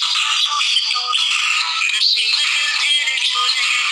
soft door, and I'm saying,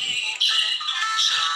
baby. So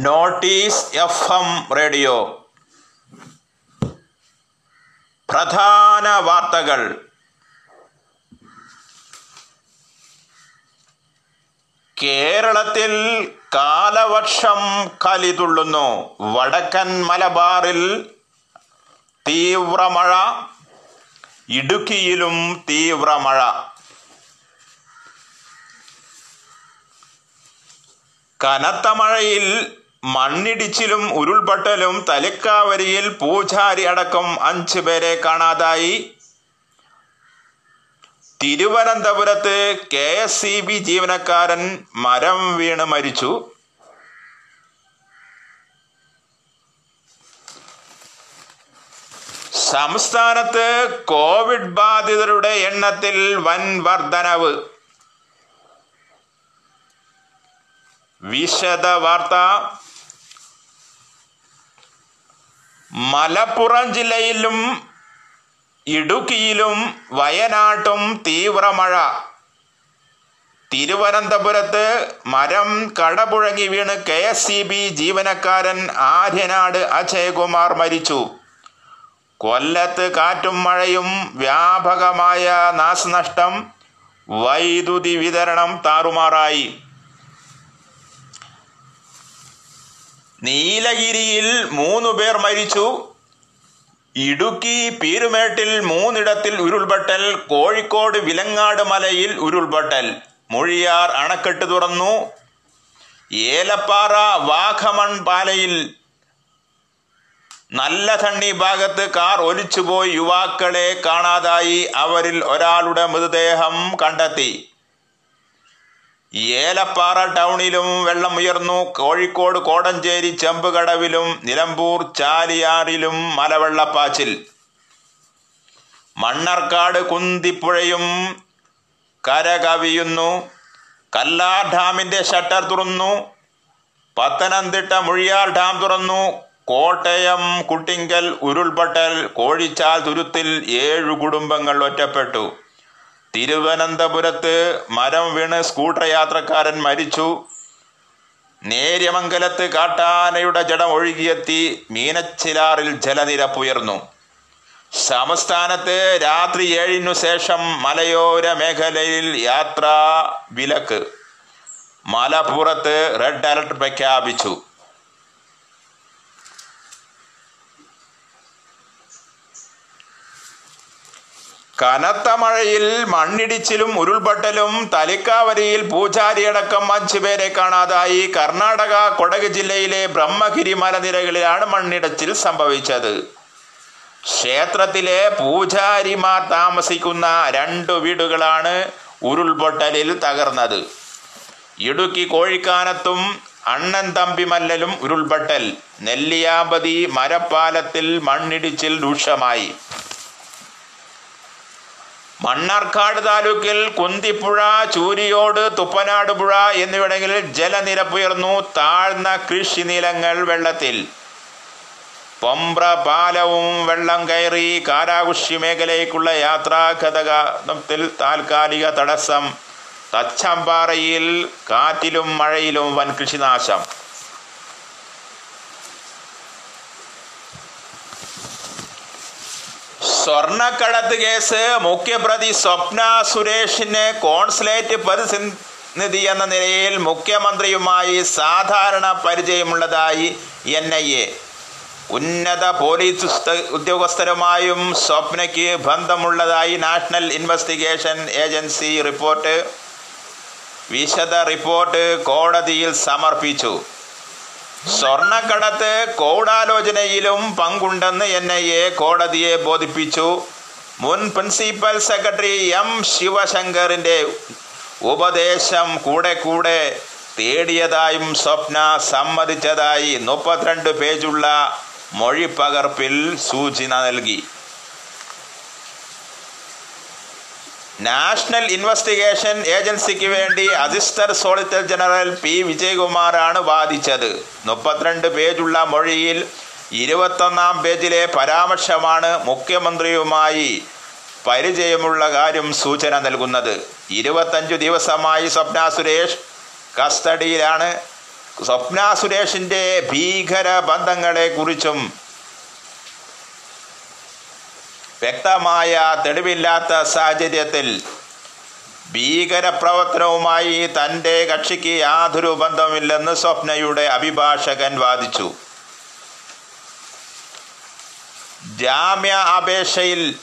notice F M radio. പ്രധാന വാർത്തകൾ. കേരളത്തിൽ കാലവർഷം കലിതുള്ളുന്നു വടക്കൻ മലബാറിൽ തീവ്രമഴ ഇടുക്കിയിലും തീവ്രമഴ. കനത്ത മഴയിൽ മണ്ണിടിച്ചിലും ഉരുൾപൊട്ടലും തലക്കാവരിയിൽ പൂജാരി അടക്കം അഞ്ചു പേരെ കാണാതായി. തിരുവനന്തപുരത്ത് കെ എസ് സി ബി ജീവനക്കാരൻ മരം വീണ് മരിച്ചു. സംസ്ഥാനത്ത് കോവിഡ് ബാധിതരുടെ എണ്ണത്തിൽ വൻ വർധനവ്. വിശദ വാർത്ത മലപ്പുറം ജില്ലയിലും ഇടുക്കിയിലും വയനാട്ടും തീവ്ര മഴ തിരുവനന്തപുരത്ത് മരം കടപുഴകി വീണ് കെ എസ് സി ബി ജീവനക്കാരൻ ആര്യനാട് അജയകുമാർ മരിച്ചു. കൊല്ലത്ത് കാറ്റും മഴയും വ്യാപകമായ നാശനഷ്ടം വൈദ്യുതി വിതരണം താറുമാറായി. നീലഗിരിയിൽ മൂന്നു പേർ മരിച്ചു. ഇടുക്കി പീരുമേട്ടിൽ മൂന്നിടത്തിൽ ഉരുൾപൊട്ടൽ കോഴിക്കോട് വിലങ്ങാട് മലയിൽ ഉരുൾപൊട്ടൽ. മുഴിയാർ അണക്കെട്ട് തുറന്നു. ഏലപ്പാറ വാഘമൺ പാലയിൽ നല്ല തണ്ണി ഭാഗത്ത് കാർ ഒലിച്ചുപോയി യുവാക്കളെ കാണാതായി. അവരിൽ ഒരാളുടെ മൃതദേഹം കണ്ടെത്തി. ഏലപ്പാറ ടൗണിലും വെള്ളം ഉയർന്നു. കോഴിക്കോട് കോടഞ്ചേരി ചെമ്പുകടവിലും നിലമ്പൂർ ചാലിയാറിലും മലവെള്ളപ്പാച്ചിൽ. മണ്ണർക്കാട് കുന്തിപ്പുഴയും കരകവിയുന്നു. കല്ലാർ ഡാമിന്റെ ഷട്ടർ തുറന്നു. പത്തനംതിട്ട മുഴിയാർ ഡാം തുറന്നു. കോട്ടയം കുട്ടിങ്കൽ ഉരുൾപൊട്ടൽ കോഴിച്ചാൽ തുരുത്തിൽ ഏഴു കുടുംബങ്ങൾ ഒറ്റപ്പെട്ടു. തിരുവനന്തപുരത്ത് മരം വീണ് സ്കൂട്ടർ യാത്രക്കാരൻ മരിച്ചു. നേര്യമംഗലത്ത് കാട്ടാനയുടെ ജടം ഒഴുകിയെത്തി മീനച്ചിലാറിൽ ജലനിരപ്പുയർന്നു സംസ്ഥാനത്ത് രാത്രി ഏഴിനു ശേഷം മലയോര മേഖലയിൽ യാത്രാ വിലക്ക്. മലപ്പുറത്ത് റെഡ് അലർട്ട് പ്രഖ്യാപിച്ചു. കനത്ത മഴയിൽ മണ്ണിടിച്ചിലും ഉരുൾപൊട്ടലും തലിക്കാവരിയിൽ പൂജാരിയടക്കം അഞ്ചുപേരെ കാണാതായി. കർണാടക കൊടക് ജില്ലയിലെ ബ്രഹ്മഗിരി മലനിരകളിലാണ് മണ്ണിടിച്ചിൽ സംഭവിച്ചത്. ക്ഷേത്രത്തിലെ പൂജാരിമാർ താമസിക്കുന്ന രണ്ടു വീടുകളാണ് ഉരുൾപൊട്ടലിൽ തകർന്നത്. ഇടുക്കി കോഴിക്കാനത്തും അണ്ണൻ തമ്പി മല്ലലും ഉരുൾപൊട്ടൽ. നെല്ലിയാമ്പതി മരപ്പാലത്തിൽ മണ്ണിടിച്ചിൽ രൂക്ഷമായി. മണ്ണാർക്കാട് താലൂക്കിൽ കുന്തിപ്പുഴ ചൂരിയോട് തുപ്പനാട് പുഴ എന്നിവിടങ്ങളിൽ ജലനിരപ്പുയർന്നു താഴ്ന്ന കൃഷിനിലങ്ങൾ വെള്ളത്തിൽ. പൊമ്പ്ര പാലവും വെള്ളം കയറി കാരാകുഷി മേഖലയ്ക്കുള്ള യാത്രാ ഗതാഗതത്തിൽ താൽക്കാലിക തടസ്സം തച്ചമ്പാറയിൽ കാറ്റിലും മഴയിലും വൻ കൃഷിനാശം. സ്വർണക്കടത്ത് കേസ്. മുഖ്യപ്രതി സ്വപ്ന സുരേഷിന് കോൺസുലേറ്റ് പ്രതിനിധി എന്ന നിലയിൽ മുഖ്യമന്ത്രിയുമായി സാധാരണ പരിചയമുള്ളതായി എൻ ഐ എ. ഉന്നത പോലീസ് ഉദ്യോഗസ്ഥരുമായും സ്വപ്നയ്ക്ക് ബന്ധമുള്ളതായി നാഷണൽ ഇൻവെസ്റ്റിഗേഷൻ ഏജൻസി റിപ്പോർട്ട്. വിശദ റിപ്പോർട്ട് കോടതിയിൽ സമർപ്പിച്ചു. സ്വർണക്കടത്ത് കോടാലോചനയിലും പങ്കുണ്ടെന്ന് എൻ ഐ എ കോടതിയെ ബോധിപ്പിച്ചു. മുൻ പ്രിൻസിപ്പൽ സെക്രട്ടറി എം ശിവശങ്കറിന്റെ ഉപദേശം കൂടെ കൂടെ തേടിയതായും സ്വപ്ന സമ്മതിച്ചതായി മുപ്പത്തിരണ്ട് പേജുള്ള മൊഴിപ്പകർപ്പിൽ സൂചന നൽകി. നാഷണൽ ഇൻവെസ്റ്റിഗേഷൻ ഏജൻസിക്ക് വേണ്ടി അസിസ്റ്റർ സോളിറ്റർ ജനറൽ പി. വിജയകുമാറാണ് വാദിച്ചത്. മുപ്പത്തിരണ്ട് പേജുള്ള മൊഴിയിൽ ഇരുപത്തൊന്നാം പേജിലെ പരാമർശമാണ് മുഖ്യമന്ത്രിയുമായി പരിചയമുള്ള കാര്യം സൂചന നൽകുന്നത്. ഇരുപത്തഞ്ചു ദിവസമായി സ്വപ്ന സുരേഷ് കസ്റ്റഡിയിലാണ്. സ്വപ്ന സുരേഷിന്റെ ഭീകര ബന്ധങ്ങളെക്കുറിച്ചും വ്യക്തമായ തെളിവില്ലാത്ത സാഹചര്യത്തിൽ ഭീകരപ്രവർത്തനവുമായി തന്റെ കക്ഷിക്ക് യാതൊരു ബന്ധമില്ലെന്ന് സ്വപ്നയുടെ അഭിഭാഷകൻ വാദിച്ചു. ജാമ്യ അപേക്ഷയിൽ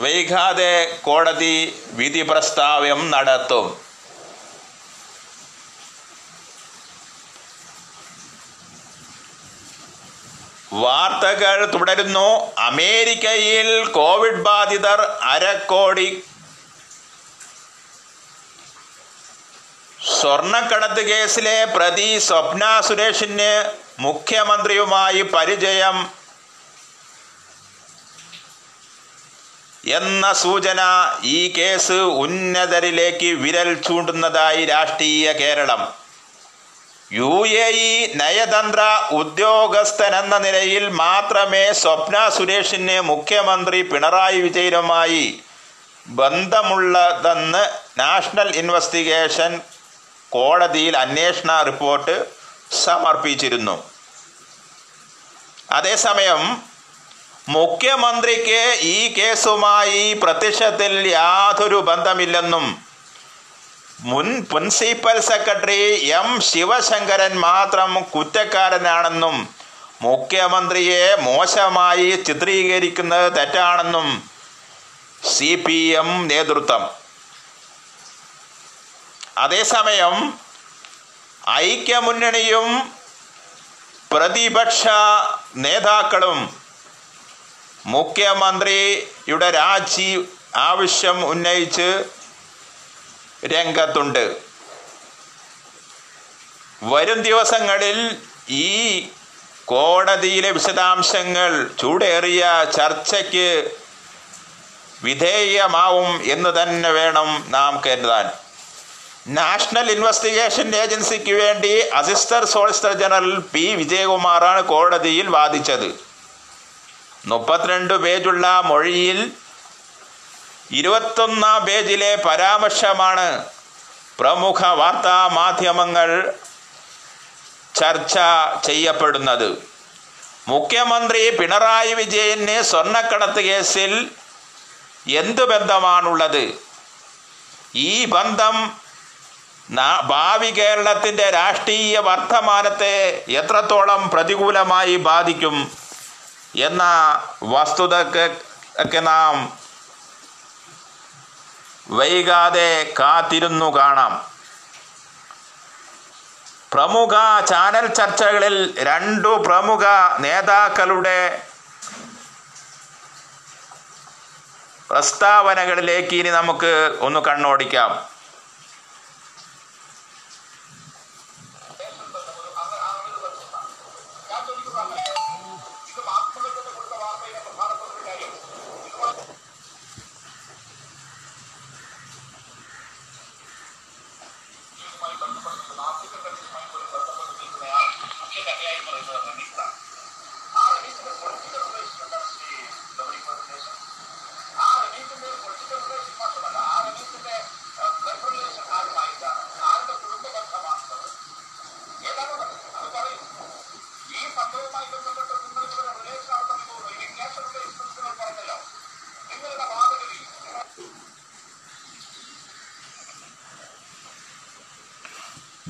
വൈകാതെ കോടതി വിധി പ്രസ്താവം നടത്തും. വാർത്തകൾ തുടരുന്നു. അമേരിക്കയിൽ കോവിഡ് ബാധിതർ അരക്കോടി സ്വർണക്കടത്ത് കേസിലെ പ്രതി സ്വപ്ന സുരേഷിന് മുഖ്യമന്ത്രിയുമായി പരിചയം. എന്ന സൂചന ഈ കേസ് ഉന്നതരിലേക്ക് വിരൽ ചൂണ്ടുന്നതായി രാഷ്ട്രീയ കേരളം. യു എ ഇ നയതന്ത്ര ഉദ്യോഗസ്ഥനെന്ന നിലയിൽ മാത്രമേ സ്വപ്ന സുരേഷിന് മുഖ്യമന്ത്രി പിണറായി വിജയനുമായി ബന്ധമുള്ളതെന്ന് നാഷണൽ ഇൻവെസ്റ്റിഗേഷൻ കോടതിയിൽ അന്വേഷണ റിപ്പോർട്ട് സമർപ്പിച്ചിരുന്നു. അതേസമയം മുഖ്യമന്ത്രിക്ക് ഈ കേസുമായി പ്രത്യക്ഷത്തിൽ യാതൊരു ബന്ധമില്ലെന്നും മുൻ പ്രിൻസിപ്പൽ സെക്രട്ടറി എം ശിവശങ്കരൻ മാത്രം കുറ്റക്കാരനാണെന്നും മുഖ്യമന്ത്രിയെ മോശമായി ചിത്രീകരിക്കുന്നത് തെറ്റാണെന്നും സി പി എം നേതൃത്വം. അതേസമയം ഐക്യമുന്നണിയും പ്രതിപക്ഷ നേതാക്കളും മുഖ്യമന്ത്രിയുടെ രാജി ആവശ്യം ഉന്നയിച്ച് രംഗത്തുണ്ട്. വരും ദിവസങ്ങളിൽ ഈ കോടതിയിലെ വിശദാംശങ്ങൾ ചൂടേറിയ ചർച്ചയ്ക്ക് വിധേയമാവും എന്ന് തന്നെ വേണം നാം കരുതാൻ. നാഷണൽ ഇൻവെസ്റ്റിഗേഷൻ ഏജൻസിക്ക് വേണ്ടി അസിസ്റ്റർ സോളിസിറ്റർ ജനറൽ പി. വിജയകുമാറാണ് കോടതിയിൽ വാദിച്ചത്. മുപ്പത്തിരണ്ട് പേജുള്ള മൊഴിയിൽ ഇരുപത്തൊന്നാം പേജിലെ പരാമർശമാണ് പ്രമുഖ വാർത്താ മാധ്യമങ്ങൾ ചർച്ച ചെയ്യപ്പെടുന്നത്. മുഖ്യമന്ത്രി പിണറായി വിജയന് സ്വർണക്കടത്ത് കേസിൽ എന്തു ബന്ധമാണുള്ളത്? ഈ ബന്ധം ഭാവി കേരളത്തിന്റെ രാഷ്ട്രീയ വർത്തമാനത്തെ എത്രത്തോളം പ്രതികൂലമായി ബാധിക്കും എന്ന വസ്തുതക്ക് നാം വൈകാതെ കാത്തിരുന്നു കാണാം. പ്രമുഖ ചാനൽ ചർച്ചകളിൽ രണ്ടു പ്രമുഖ നേതാക്കളുടെ പ്രസ്താവനകളിലേക്ക് ഇനി നമുക്ക് ഒന്ന് കണ്ണോടിക്കാം.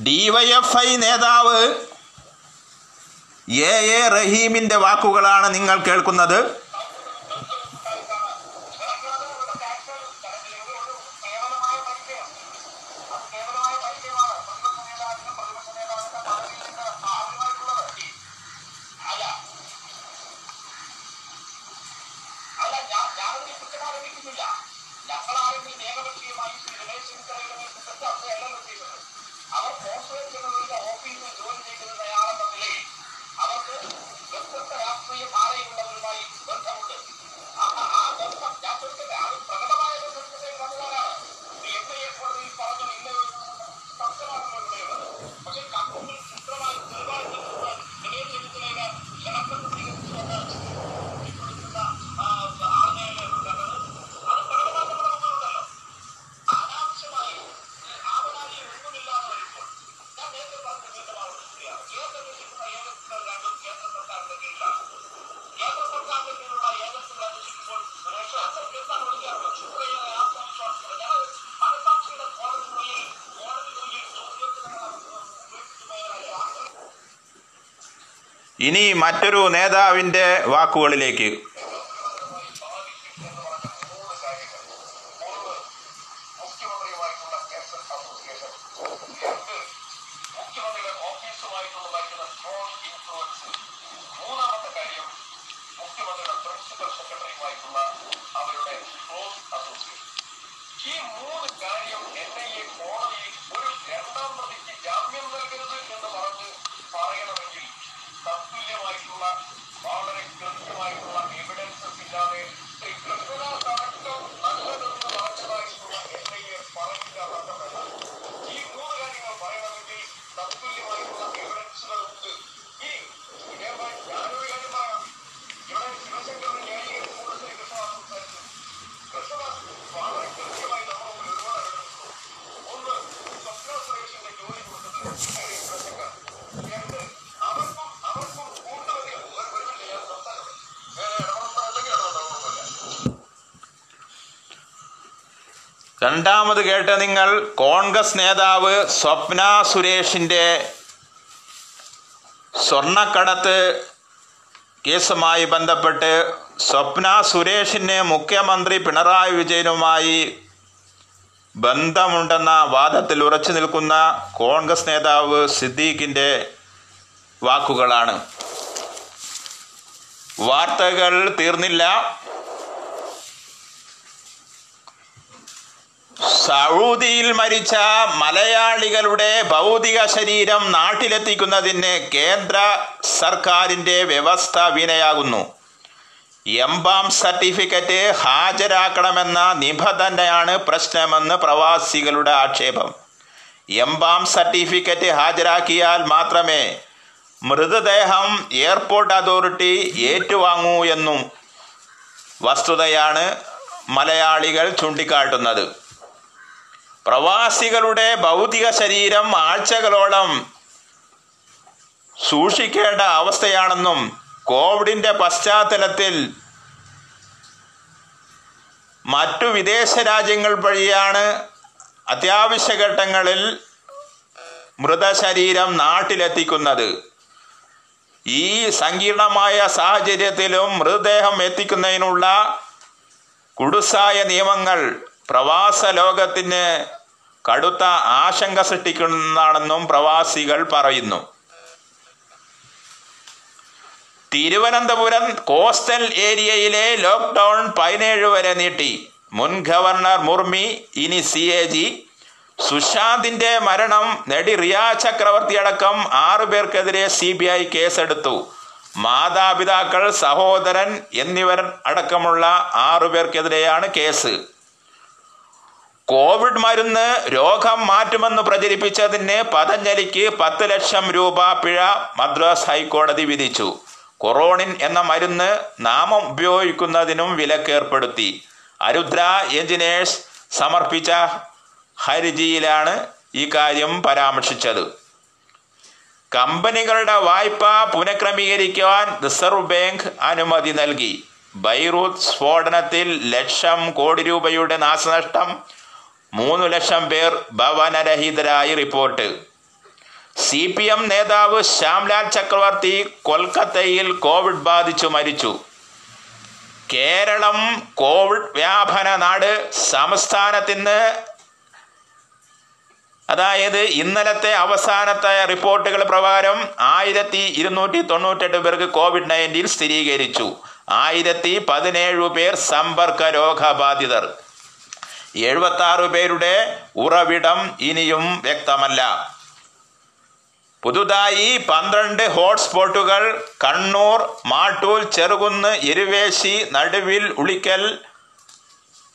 ഡിവൈഎഫ്ഐ നേതാവ് എ എ റഹീമിന്റെ വാക്കുകളാണ് നിങ്ങൾ കേൾക്കുന്നത്. ഇനി മറ്റൊരു നേതാവിന്റെ വാക്കുകളിലേക്ക് രണ്ടാമത് കേട്ട നിങ്ങൾ കോൺഗ്രസ് നേതാവ് സ്വപ്ന സുരേഷിന്റെ സ്വർണക്കടത്ത് കേസുമായി ബന്ധപ്പെട്ട് സ്വപ്ന സുരേഷിന് മുഖ്യമന്ത്രി പിണറായി വിജയനുമായി ബന്ധമുണ്ടെന്ന വാദത്തിൽ ഉറച്ചു നിൽക്കുന്ന കോൺഗ്രസ് നേതാവ് സിദ്ദീഖിന്റെ വാക്കുകളാണ്. വാർത്തകൾ തീർന്നില്ല. സൗദിയിൽ മരിച്ച മലയാളികളുടെ ഭൗതിക ശരീരം നാട്ടിലെത്തിക്കുന്നതിന് കേന്ദ്ര സർക്കാരിന്റെ വ്യവസ്ഥ വിനയാകുന്നു. എംബാം സർട്ടിഫിക്കറ്റ് ഹാജരാക്കണമെന്ന നിബന്ധനയാണ് പ്രശ്നമെന്ന് പ്രവാസികളുടെ ആക്ഷേപം. എംബാം സർട്ടിഫിക്കറ്റ് ഹാജരാക്കിയാൽ മാത്രമേ മൃതദേഹം എയർപോർട്ട് അതോറിറ്റി ഏറ്റുവാങ്ങൂ എന്നും വസ്തുതയാണ് മലയാളികൾ ചൂണ്ടിക്കാട്ടുന്നത്. പ്രവാസികളുടെ ഭൗതിക ശരീരം ആഴ്ചകളോളം സൂക്ഷിക്കേണ്ട അവസ്ഥയാണെന്നും കോവിഡിന്റെ പശ്ചാത്തലത്തിൽ മറ്റു വിദേശ രാജ്യങ്ങൾ വഴിയാണ് അത്യാവശ്യ ഘട്ടങ്ങളിൽ മൃതശരീരം നാട്ടിലെത്തിക്കുന്നത്. ഈ സങ്കീർണമായ സാഹചര്യത്തിലും മൃതദേഹം എത്തിക്കുന്നതിനുള്ള കുടുസായ നിയമങ്ങൾ പ്രവാസ ലോകത്തിന് കടുത്ത ആശങ്ക സൃഷ്ടിക്കുന്നതാണെന്നും പ്രവാസികൾ പറയുന്നു. തിരുവനന്തപുരം കോസ്റ്റൽ ഏരിയയിലെ ലോക്ക്ഡൗൺ പതിനേഴ് വരെ നീട്ടി. മുൻ ഗവർണർ മുർമി ഇനി സി എ ജി. സുശാന്തിന്റെ മരണം നടി റിയ ചക്രവർത്തി അടക്കം ആറു പേർക്കെതിരെ സി ബി ഐ കേസെടുത്തു. മാതാപിതാക്കൾ സഹോദരൻ എന്നിവർ അടക്കമുള്ള ആറു പേർക്കെതിരെയാണ് കേസ്. കോവിഡ് മരുന്ന് രോഗം മാറ്റുമെന്ന് പ്രചരിപ്പിച്ചതിന് പതഞ്ജലിക്ക് പത്ത് ലക്ഷം രൂപ പിഴ മദ്രാസ് ഹൈക്കോടതി വിധിച്ചു. കൊറോണിൻ എന്ന മരുന്ന് നാമം ഉപയോഗിക്കുന്നതിനും വിലക്കേർപ്പെടുത്തി. അരുദ്ര എഞ്ചിനീയേഴ്സ് സമർപ്പിച്ച ഹർജിയിലാണ് ഈ കാര്യം പരാമർശിച്ചത്. കമ്പനികളുടെ വായ്പ പുനഃക്രമീകരിക്കുവാൻ റിസർവ് ബാങ്ക് അനുമതി നൽകി. ബൈറൂത്ത് സ്ഫോടനത്തിൽ ലക്ഷം കോടി രൂപയുടെ നാശനഷ്ടം മൂന്ന് ലക്ഷം പേർ ഭവനരഹിതരായി റിപ്പോർട്ട്. സി പി എം നേതാവ് ശ്യാംലാൽ ചക്രവർത്തി കൊൽക്കത്തയിൽ കോവിഡ് ബാധിച്ചു മരിച്ചു. കേരളം കോവിഡ് വ്യാപന നാട് സംസ്ഥാനത്തിന് അതായത് ഇന്നലത്തെ അവസാനത്തെ റിപ്പോർട്ടുകൾ പ്രകാരം ആയിരത്തി ഇരുന്നൂറ്റി തൊണ്ണൂറ്റെട്ട് പേർക്ക് കോവിഡ് നയന്റീൻ സ്ഥിരീകരിച്ചു. ആയിരത്തി പതിനേഴ് പേർ സമ്പർക്ക രോഗബാധിതർ. എഴുപത്തി പേരുടെ ഉറവിടം ഇനിയും വ്യക്തമല്ല. പുതുതായി പന്ത്രണ്ട് ഹോട്ട്സ്പോട്ടുകൾ കണ്ണൂർ മാട്ടൂൽ ചെറുകുന്ന് എരുവേശി നടുവിൽ ഉളിക്കൽ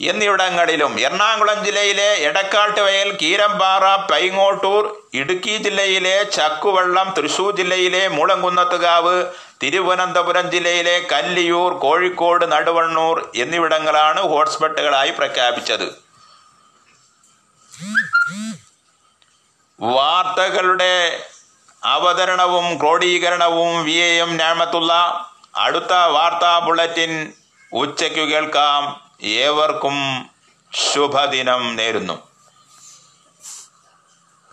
എന്നിവിടങ്ങളിലും എറണാകുളം ജില്ലയിലെ എടക്കാട്ട് വയൽ കീരമ്പാറ പൈങ്ങോട്ടൂർ ഇടുക്കി ജില്ലയിലെ ചക്കുവള്ളം തൃശൂർ ജില്ലയിലെ മൂളംകുന്നത്തുകാവ് തിരുവനന്തപുരം ജില്ലയിലെ കല്ലിയൂർ കോഴിക്കോട് നടുവണ്ണൂർ എന്നിവിടങ്ങളാണ് ഹോട്ട്സ്പോട്ടുകളായി പ്രഖ്യാപിച്ചത്. വാർത്തകളുടെ അവതരണവും ക്രോഡീകരണവും വി എ എം ഞാമത്തുള്ള അടുത്ത വാർത്താ ബുള്ളറ്റിൻ ഉച്ചയ്ക്കു കേൾക്കാം. ഏവർക്കും ശുഭദിനം നേരുന്നു.